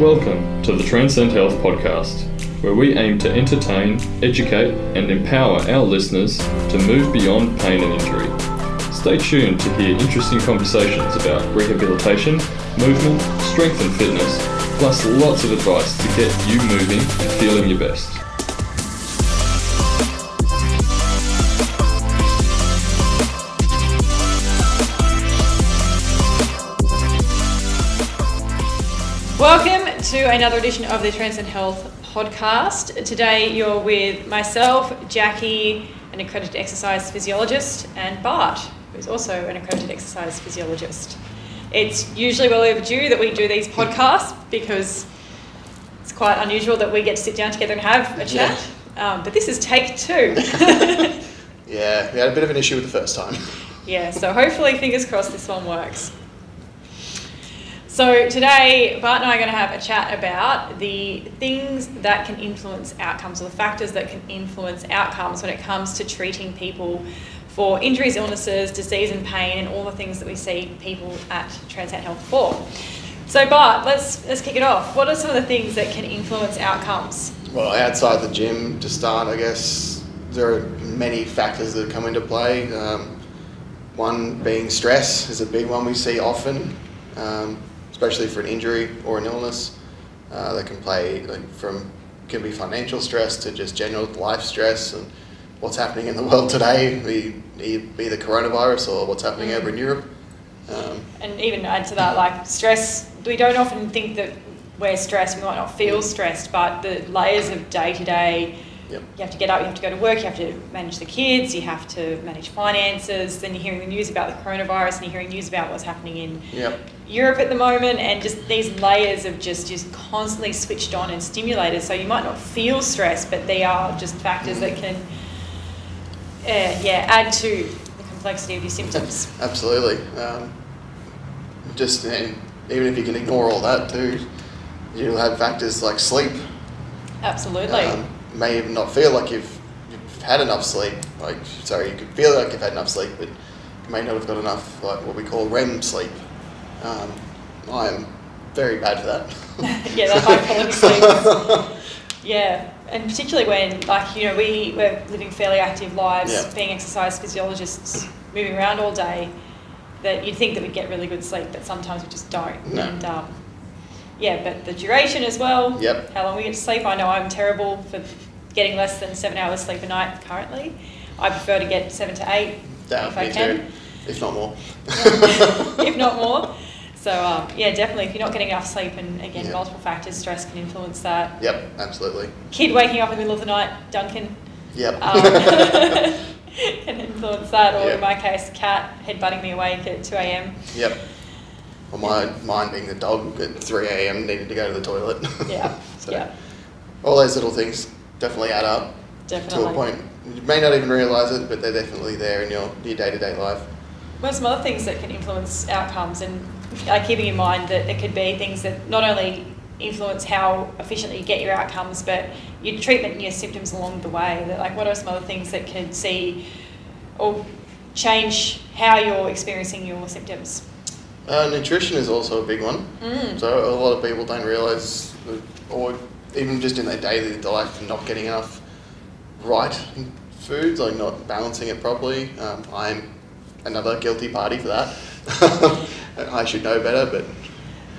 Welcome to the Transcend Health podcast, where we aim to entertain, educate, and empower our listeners to move beyond pain and injury. Stay tuned to hear interesting conversations about rehabilitation, movement, strength and fitness, plus lots of advice to get you moving and feeling your best. To another edition of the Transcend Health podcast. Today you're with myself, Jackie, an accredited exercise physiologist, and Bart, who's also an accredited exercise physiologist. It's usually well overdue that we do these podcasts because it's quite unusual that we get to sit down together and have a chat. Um, but this is take two. Yeah, we had a bit of an issue with the first time. Yeah, so hopefully, fingers crossed, this one works. So, today, Bart and I are going to have a chat about the things that can influence outcomes, or the factors that can influence outcomes when it comes to treating people for injuries, illnesses, disease, and pain, and all the things that we see people at Transcend Health for. So, Bart, let's, let's kick it off. What are some of the things that can influence outcomes? Well, outside the gym to start, I guess there are many factors that come into play. Um, one being stress is a big one we see often, um, especially for an injury or an illness. Uh, that can play like from can be financial stress to just general life stress and what's happening in the world today, be, be the coronavirus or what's happening over in Europe. Um, And even add to that, like stress, we don't often think that we're stressed, we might not feel stressed, but the layers of day to day, Yep. you have to get up, you have to go to work, you have to manage the kids, you have to manage finances, then you're hearing the news about the coronavirus and you're hearing news about what's happening in Yep. Europe at the moment, and just these layers of just just constantly switched on and stimulated. So you might not feel stress, but they are just factors that can, uh, yeah, add to the complexity of your symptoms. Absolutely. Um, just and even if you can ignore all that too, you'll have factors like sleep. Absolutely. Um, may even not feel like you've, you've had enough sleep. Like sorry, you could feel like you've had enough sleep, but you may not have got enough like what we call REM sleep. Um, I am very bad for that. yeah, that high quality sleep. Yeah, and particularly when, like, you know, we, we're living fairly active lives, Yeah. being exercise physiologists, moving around all day, that you'd think that we'd get really good sleep, but sometimes we just don't. No. And, um, yeah, but the duration as well, Yep. how long we get to sleep. I know I'm terrible for getting less than seven hours sleep a night currently. I prefer to get seven to eight if I can. too, if not more. if not more. So um, yeah, definitely. If you're not getting enough sleep, and again, Yeah. multiple factors, stress can influence that. Yep, absolutely. Kid waking up in the middle of the night, Duncan, Yep. um, can influence that. Or Yeah. in my case, cat headbutting me awake at 2 a.m. yep. Well, my mine being the dog at 3 a.m. needed to go to the toilet. Yeah, so yeah, all those little things definitely add up. definitely. to a point. You may not even realise it, but they're definitely there in your, your day-to-day life. What are some other things that can influence outcomes? And uh, keeping in mind that it could be things that not only influence how efficiently you get your outcomes, but your treatment and your symptoms along the way. That like, what are some other things that could see or change how you're experiencing your symptoms? Uh, nutrition is also a big one. Mm. So a lot of people don't realise, or even just in their daily life, not getting enough right foods, like not balancing it properly. Um, I'm another guilty party for that. I should know better, but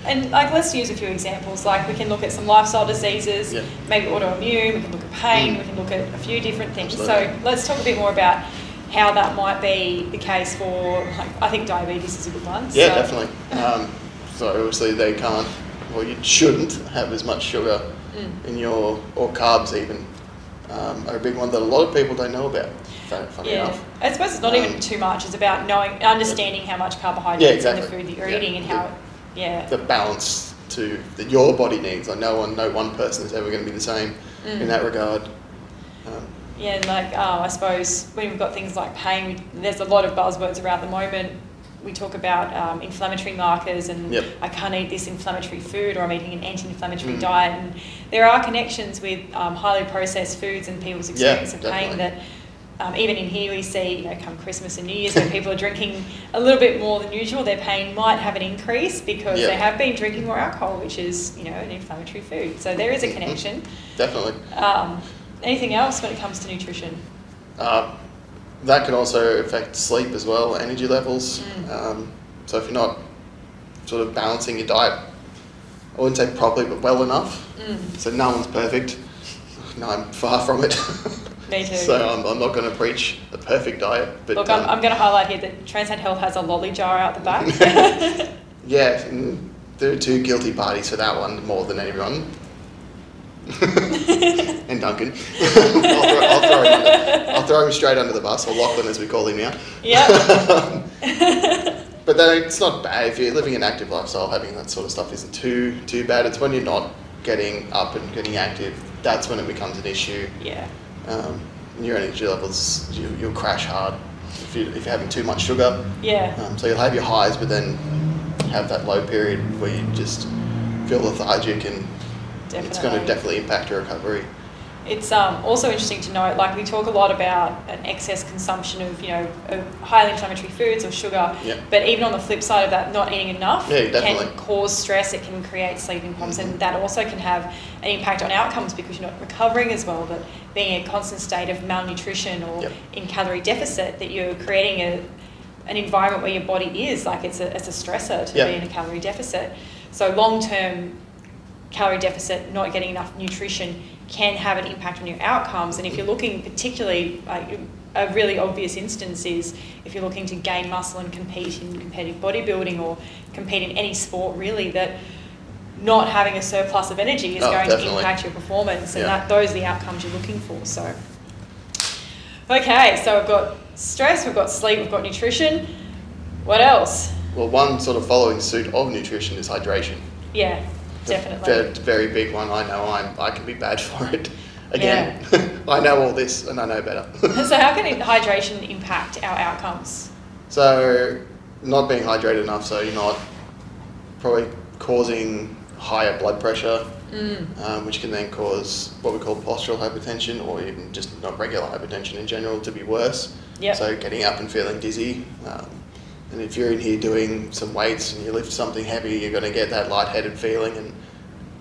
And like, let's use a few examples. Like, we can look at some lifestyle diseases, Yeah. maybe autoimmune. We can look at pain. Mm. We can look at a few different things. So let's talk a bit more about how that might be the case for. Like, I think diabetes is a good one. yeah, so, definitely. Um, so obviously they can't, well, you shouldn't have as much sugar Mm. in your or carbs even um, are a big one that a lot of people don't know about. Funny, Yeah, enough. I suppose it's not even Um, too much. It's about knowing, understanding how much carbohydrates Yeah, in the food that you're Yeah. eating and how, yeah, The balance to that your body needs. Like no one, no one person is ever going to be the same Mm. in that regard. Um, yeah, and like oh, I suppose when we've got things like pain, there's a lot of buzzwords around the moment. We talk about um, inflammatory markers and Yep. I can't eat this inflammatory food or I'm eating an anti-inflammatory Mm. diet. And there are connections with um, highly processed foods and people's Yeah, experience of pain that um, even in here, we see, you know, come Christmas and New Year's, when people are drinking a little bit more than usual, their pain might have an increase because Yeah. they have been drinking more alcohol, which is, you know, an inflammatory food. So there is a connection. Definitely. Anything else when it comes to nutrition? Uh, that can also affect sleep as well, energy levels. Mm. Um, so if you're not sort of balancing your diet, I wouldn't say properly, but well enough. Mm, So no one's perfect. No, I'm far from it. me too. so I'm, I'm not going to preach a perfect diet, but Look, I'm, um, I'm going to highlight here that Transcend Health has a lolly jar out the back. yeah, there are two guilty parties for that one more than anyone. and Duncan. I'll, throw, I'll, throw him under, I'll throw him straight under the bus, or Lachlan as we call him now. yeah. But then it's not bad if you're living an active lifestyle. Having that sort of stuff isn't too too bad. It's when you're not getting up and getting active that's when it becomes an issue. Yeah. Um, your energy levels you, you'll crash hard if, you, if you're having too much sugar. Yeah. Um, so you'll have your highs, but then have that low period where you just feel lethargic, and it's going to Definitely. definitely impact your recovery. It's um, also interesting to note, like we talk a lot about an excess consumption of, you know, of highly inflammatory foods or sugar. But even on the flip side of that, not eating enough Yeah, can cause stress. It can create sleeping problems, Mhm. and that also can have an impact on outcomes because you're not recovering as well. But being in a constant state of malnutrition or Yep. in calorie deficit, that you're creating a an environment where your body is like it's a it's a stressor to Yeah. be in a calorie deficit. So long term calorie deficit, not getting enough nutrition can have an impact on your outcomes. And if you're looking particularly, like a really obvious instance is if you're looking to gain muscle and compete in competitive bodybuilding or compete in any sport really, that not having a surplus of energy is Oh, going definitely. to impact your performance, and Yeah. that those are the outcomes you're looking for. So, okay, so we've got stress, we've got sleep, we've got nutrition. What else? Well, one sort of following suit of nutrition is hydration. Yeah, definitely. ve- very big one. I know I'm, I can be bad for it. Again, I know all this and I know better. So, how can hydration impact our outcomes? so, not being hydrated enough, so you're not probably causing higher blood pressure, Mm. um, which can then cause what we call postural hypertension or even just not regular hypertension in general to be worse. Yep. So, getting up and feeling dizzy. Um, and if you're in here doing some weights and you lift something heavy, you're going to get that lightheaded feeling and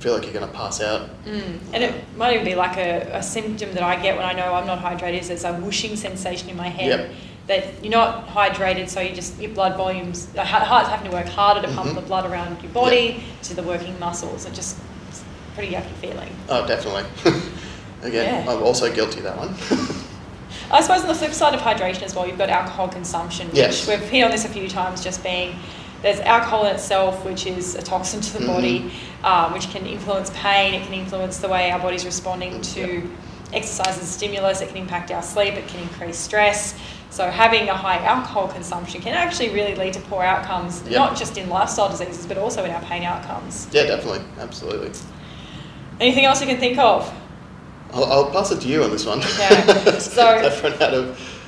feel like you're going to pass out. Mm. And it might even be like a, a symptom that I get when I know I'm not hydrated is there's a whooshing sensation in my head Yep. that you're not hydrated, so you just your blood volumes, the heart's having to work harder to pump Mhm. the blood around your body to the working muscles. It just pretty yucky feeling. Oh, definitely. Again, Yeah. I'm also guilty of that one. I suppose on the flip side of hydration as well, you've got alcohol consumption, which Yes. we've hit on this a few times, just being there's alcohol in itself, which is a toxin to the Mhm. body, um, which can influence pain, it can influence the way our body's responding to exercise and stimulus, it can impact our sleep, it can increase stress. So having a high alcohol consumption can actually really lead to poor outcomes, Yep. not just in lifestyle diseases, but also in our pain outcomes. yeah, definitely. Absolutely. Anything else you can think of? I'll, I'll pass it to you on this one. Okay, so- I've run out of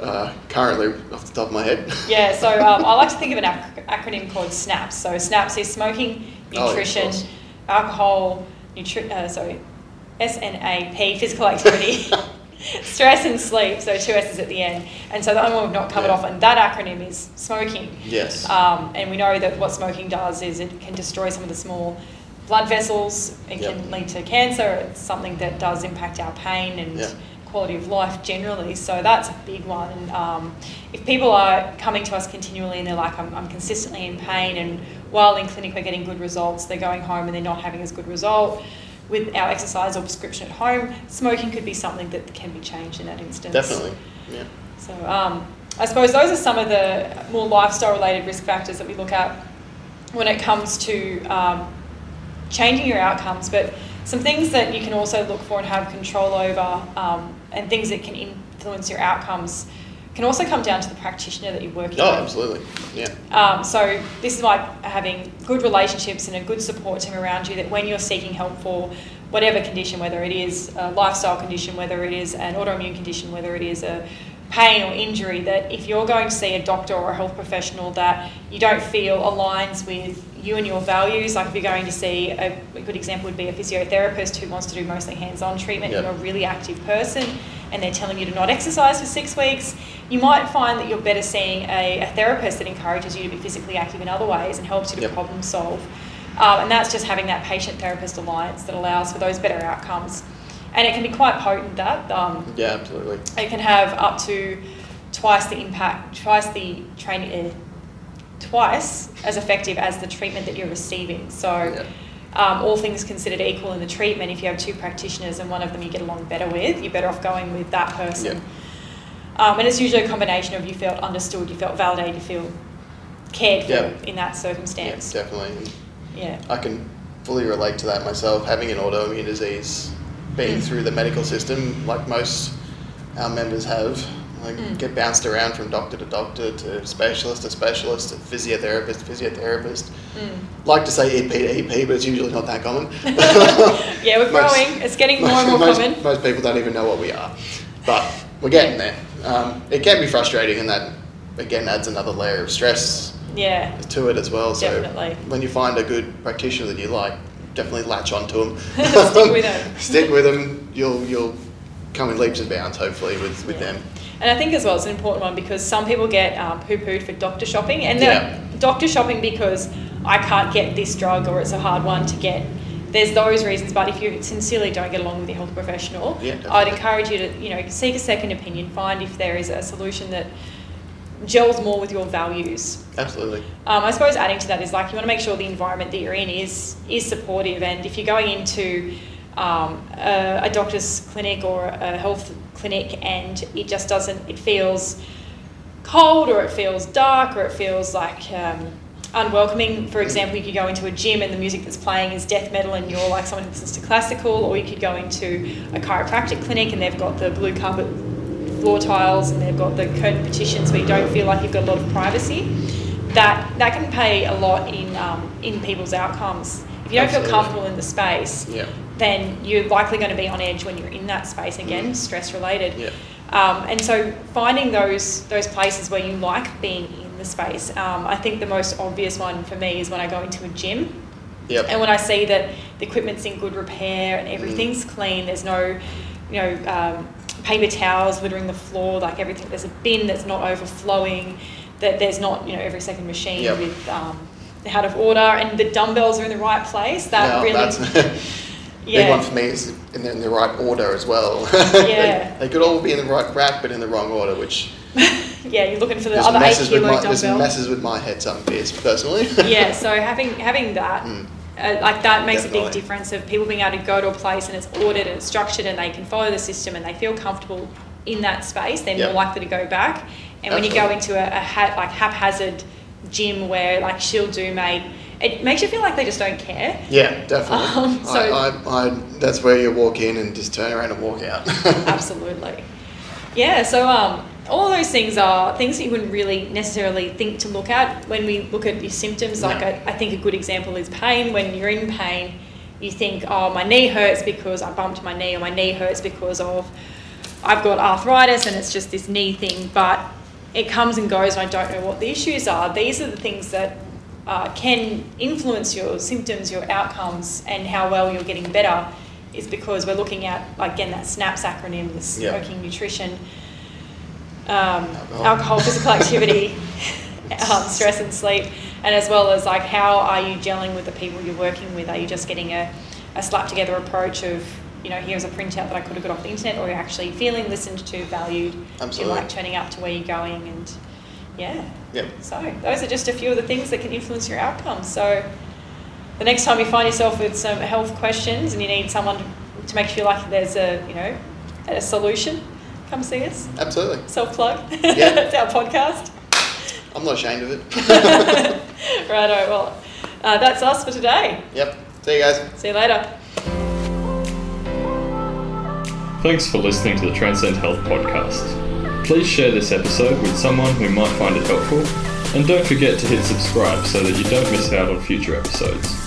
uh, currently off the top of my head. Yeah, so um, I like to think of an ac- acronym called SNAPS. So SNAPS is smoking, Oh, yeah, nutrition, alcohol, nutri- uh, sorry, SNAP, physical activity, stress and sleep. So two S's at the end. And so the only one we've not covered Yeah. off, and that acronym is smoking. yes. Um, and we know that what smoking does is it can destroy some of the small blood vessels. It Yep. can lead to cancer. It's something that does impact our pain and Yep. quality of life generally. So that's a big one. And um, if people are coming to us continually and they're like, I'm, I'm consistently in pain, and while in clinic we're getting good results, they're going home and they're not having as good result. With our exercise or prescription at home, smoking could be something that can be changed in that instance. definitely. Yeah. So um, I suppose those are some of the more lifestyle related risk factors that we look at when it comes to um, changing your outcomes, but some things that you can also look for and have control over um, and things that can influence your outcomes can also come down to the practitioner that you're working with. Oh, with. absolutely. Yeah. Um, so this is like having good relationships and a good support team around you that when you're seeking help for whatever condition, whether it is a lifestyle condition, whether it is an autoimmune condition, whether it is a pain or injury, that if you're going to see a doctor or a health professional that you don't feel aligns with you and your values, like if you're going to see a, a good example would be a physiotherapist who wants to do mostly hands-on treatment, Yep. you're a really active person, and they're telling you to not exercise for six weeks, you might find that you're better seeing a, a therapist that encourages you to be physically active in other ways and helps you to Yep. problem solve. Um, and that's just having that patient therapist alliance that allows for those better outcomes. And it can be quite potent that. Um, Yeah, absolutely. it can have up to twice the impact, twice the training, uh, twice as effective as the treatment that you're receiving. So, Yeah. um, all things considered equal in the treatment, if you have two practitioners and one of them you get along better with, you're better off going with that person. Um, and it's usually a combination of you felt understood, you felt validated, you feel cared for Yeah. in that Yeah, circumstance. definitely. Yeah. I can fully relate to that myself. Having an autoimmune disease, being Mm. through the medical system, like most our members have, like Mm. get bounced around from doctor to doctor to specialist to specialist to physiotherapist to physiotherapist. Mm. Like to say EP to EP, but it's usually not that common. Yeah, we're Most- growing. It's getting more and more most, common. Most people don't even know what we are, but we're getting there. Um, it can be frustrating, and that again adds another layer of stress Yeah. to it as well. So Definitely. when you find a good practitioner that you like, definitely latch onto them. Stick with 'em. Stick with them. You'll you'll come in leaps and bounds hopefully with, with Yeah. them. And I think as well it's an important one because some people get um, poo-pooed for doctor shopping, and Yeah. doctor shopping because I can't get this drug or it's a hard one to get. There's those reasons, but if you sincerely don't get along with your health professional, Yeah, I'd encourage you to you know seek a second opinion, find if there is a solution that gels more with your values. Absolutely. Um, I suppose adding to that is like you want to make sure the environment that you're in is is supportive, and if you're going into um, a, a doctor's clinic or a health clinic and it just doesn't, it feels cold or it feels dark or it feels like um, unwelcoming. For example, you could go into a gym and the music that's playing is death metal and you're like someone who listens to classical, or you could go into a chiropractic clinic and they've got the blue carpet floor tiles and they've got the curtain petitions where you don't feel like you've got a lot of privacy. That that can pay a lot in um, in people's outcomes. If you don't Absolutely. feel comfortable in the space, Yeah. then you're likely going to be on edge when you're in that space again, stress related. Yeah. Um, and so finding those those places where you like being in the space, um, I think the most obvious one for me is when I go into a gym Yep. and when I see that the equipment's in good repair and everything's clean, there's no, you know, um, paper towels littering the floor, like everything. There's a bin that's not overflowing. That there's not, you know, every second machine Yep. with um, out of order, and the dumbbells are in the right place. That Now, really, that's yeah, big one for me is in the, in the right order as well. Yeah. they, they could all be in the right rack, but in the wrong order, which yeah. You're looking for the other eight kilo my just dumbbell. messes with my head some bits personally. yeah, so having having that, Mm. Uh, like that makes a big difference of people being able to go to a place and it's ordered and it's structured and they can follow the system and they feel comfortable in that space. They're Yep. more likely to go back. And when you go into a, a ha- like haphazard gym where like she'll do mate, it makes you feel like they just don't care. Yeah, definitely. Um, so- I, I, I, that's where you walk in and just turn around and walk out. Absolutely. Yeah, so um, all those things are things that you wouldn't really necessarily think to look at when we look at your symptoms. Like. I, I think a good example is pain. When you're in pain, you think, oh, my knee hurts because I bumped my knee, or my knee hurts because of I've got arthritis and it's just this knee thing. But it comes and goes, and I don't know what the issues are. These are the things that uh, can influence your symptoms, your outcomes, and how well you're getting better. Is because we're looking at again that SNAPS acronym, the Yeah. smoking, nutrition, um, Alcohol. alcohol, physical activity, um, stress and sleep, and as well as like how are you gelling with the people you're working with? Are you just getting a, a slap together approach of you know here's a printout that I could have got off the internet, or you're actually feeling listened to, valued? Absolutely. You like turning up to where you're going, and yeah. Yep. So those are just a few of the things that can influence your outcomes. So the next time you find yourself with some health questions and you need someone to, to make you feel like there's a you know a solution, come see us. Absolutely. Self plug. Yeah. it's our podcast. I'm not ashamed of it. Righto. Well, uh, that's us for today. yep. See you guys. See you later. Thanks for listening to the Transcend Health podcast. Please share this episode with someone who might find it helpful, and don't forget to hit subscribe so that you don't miss out on future episodes.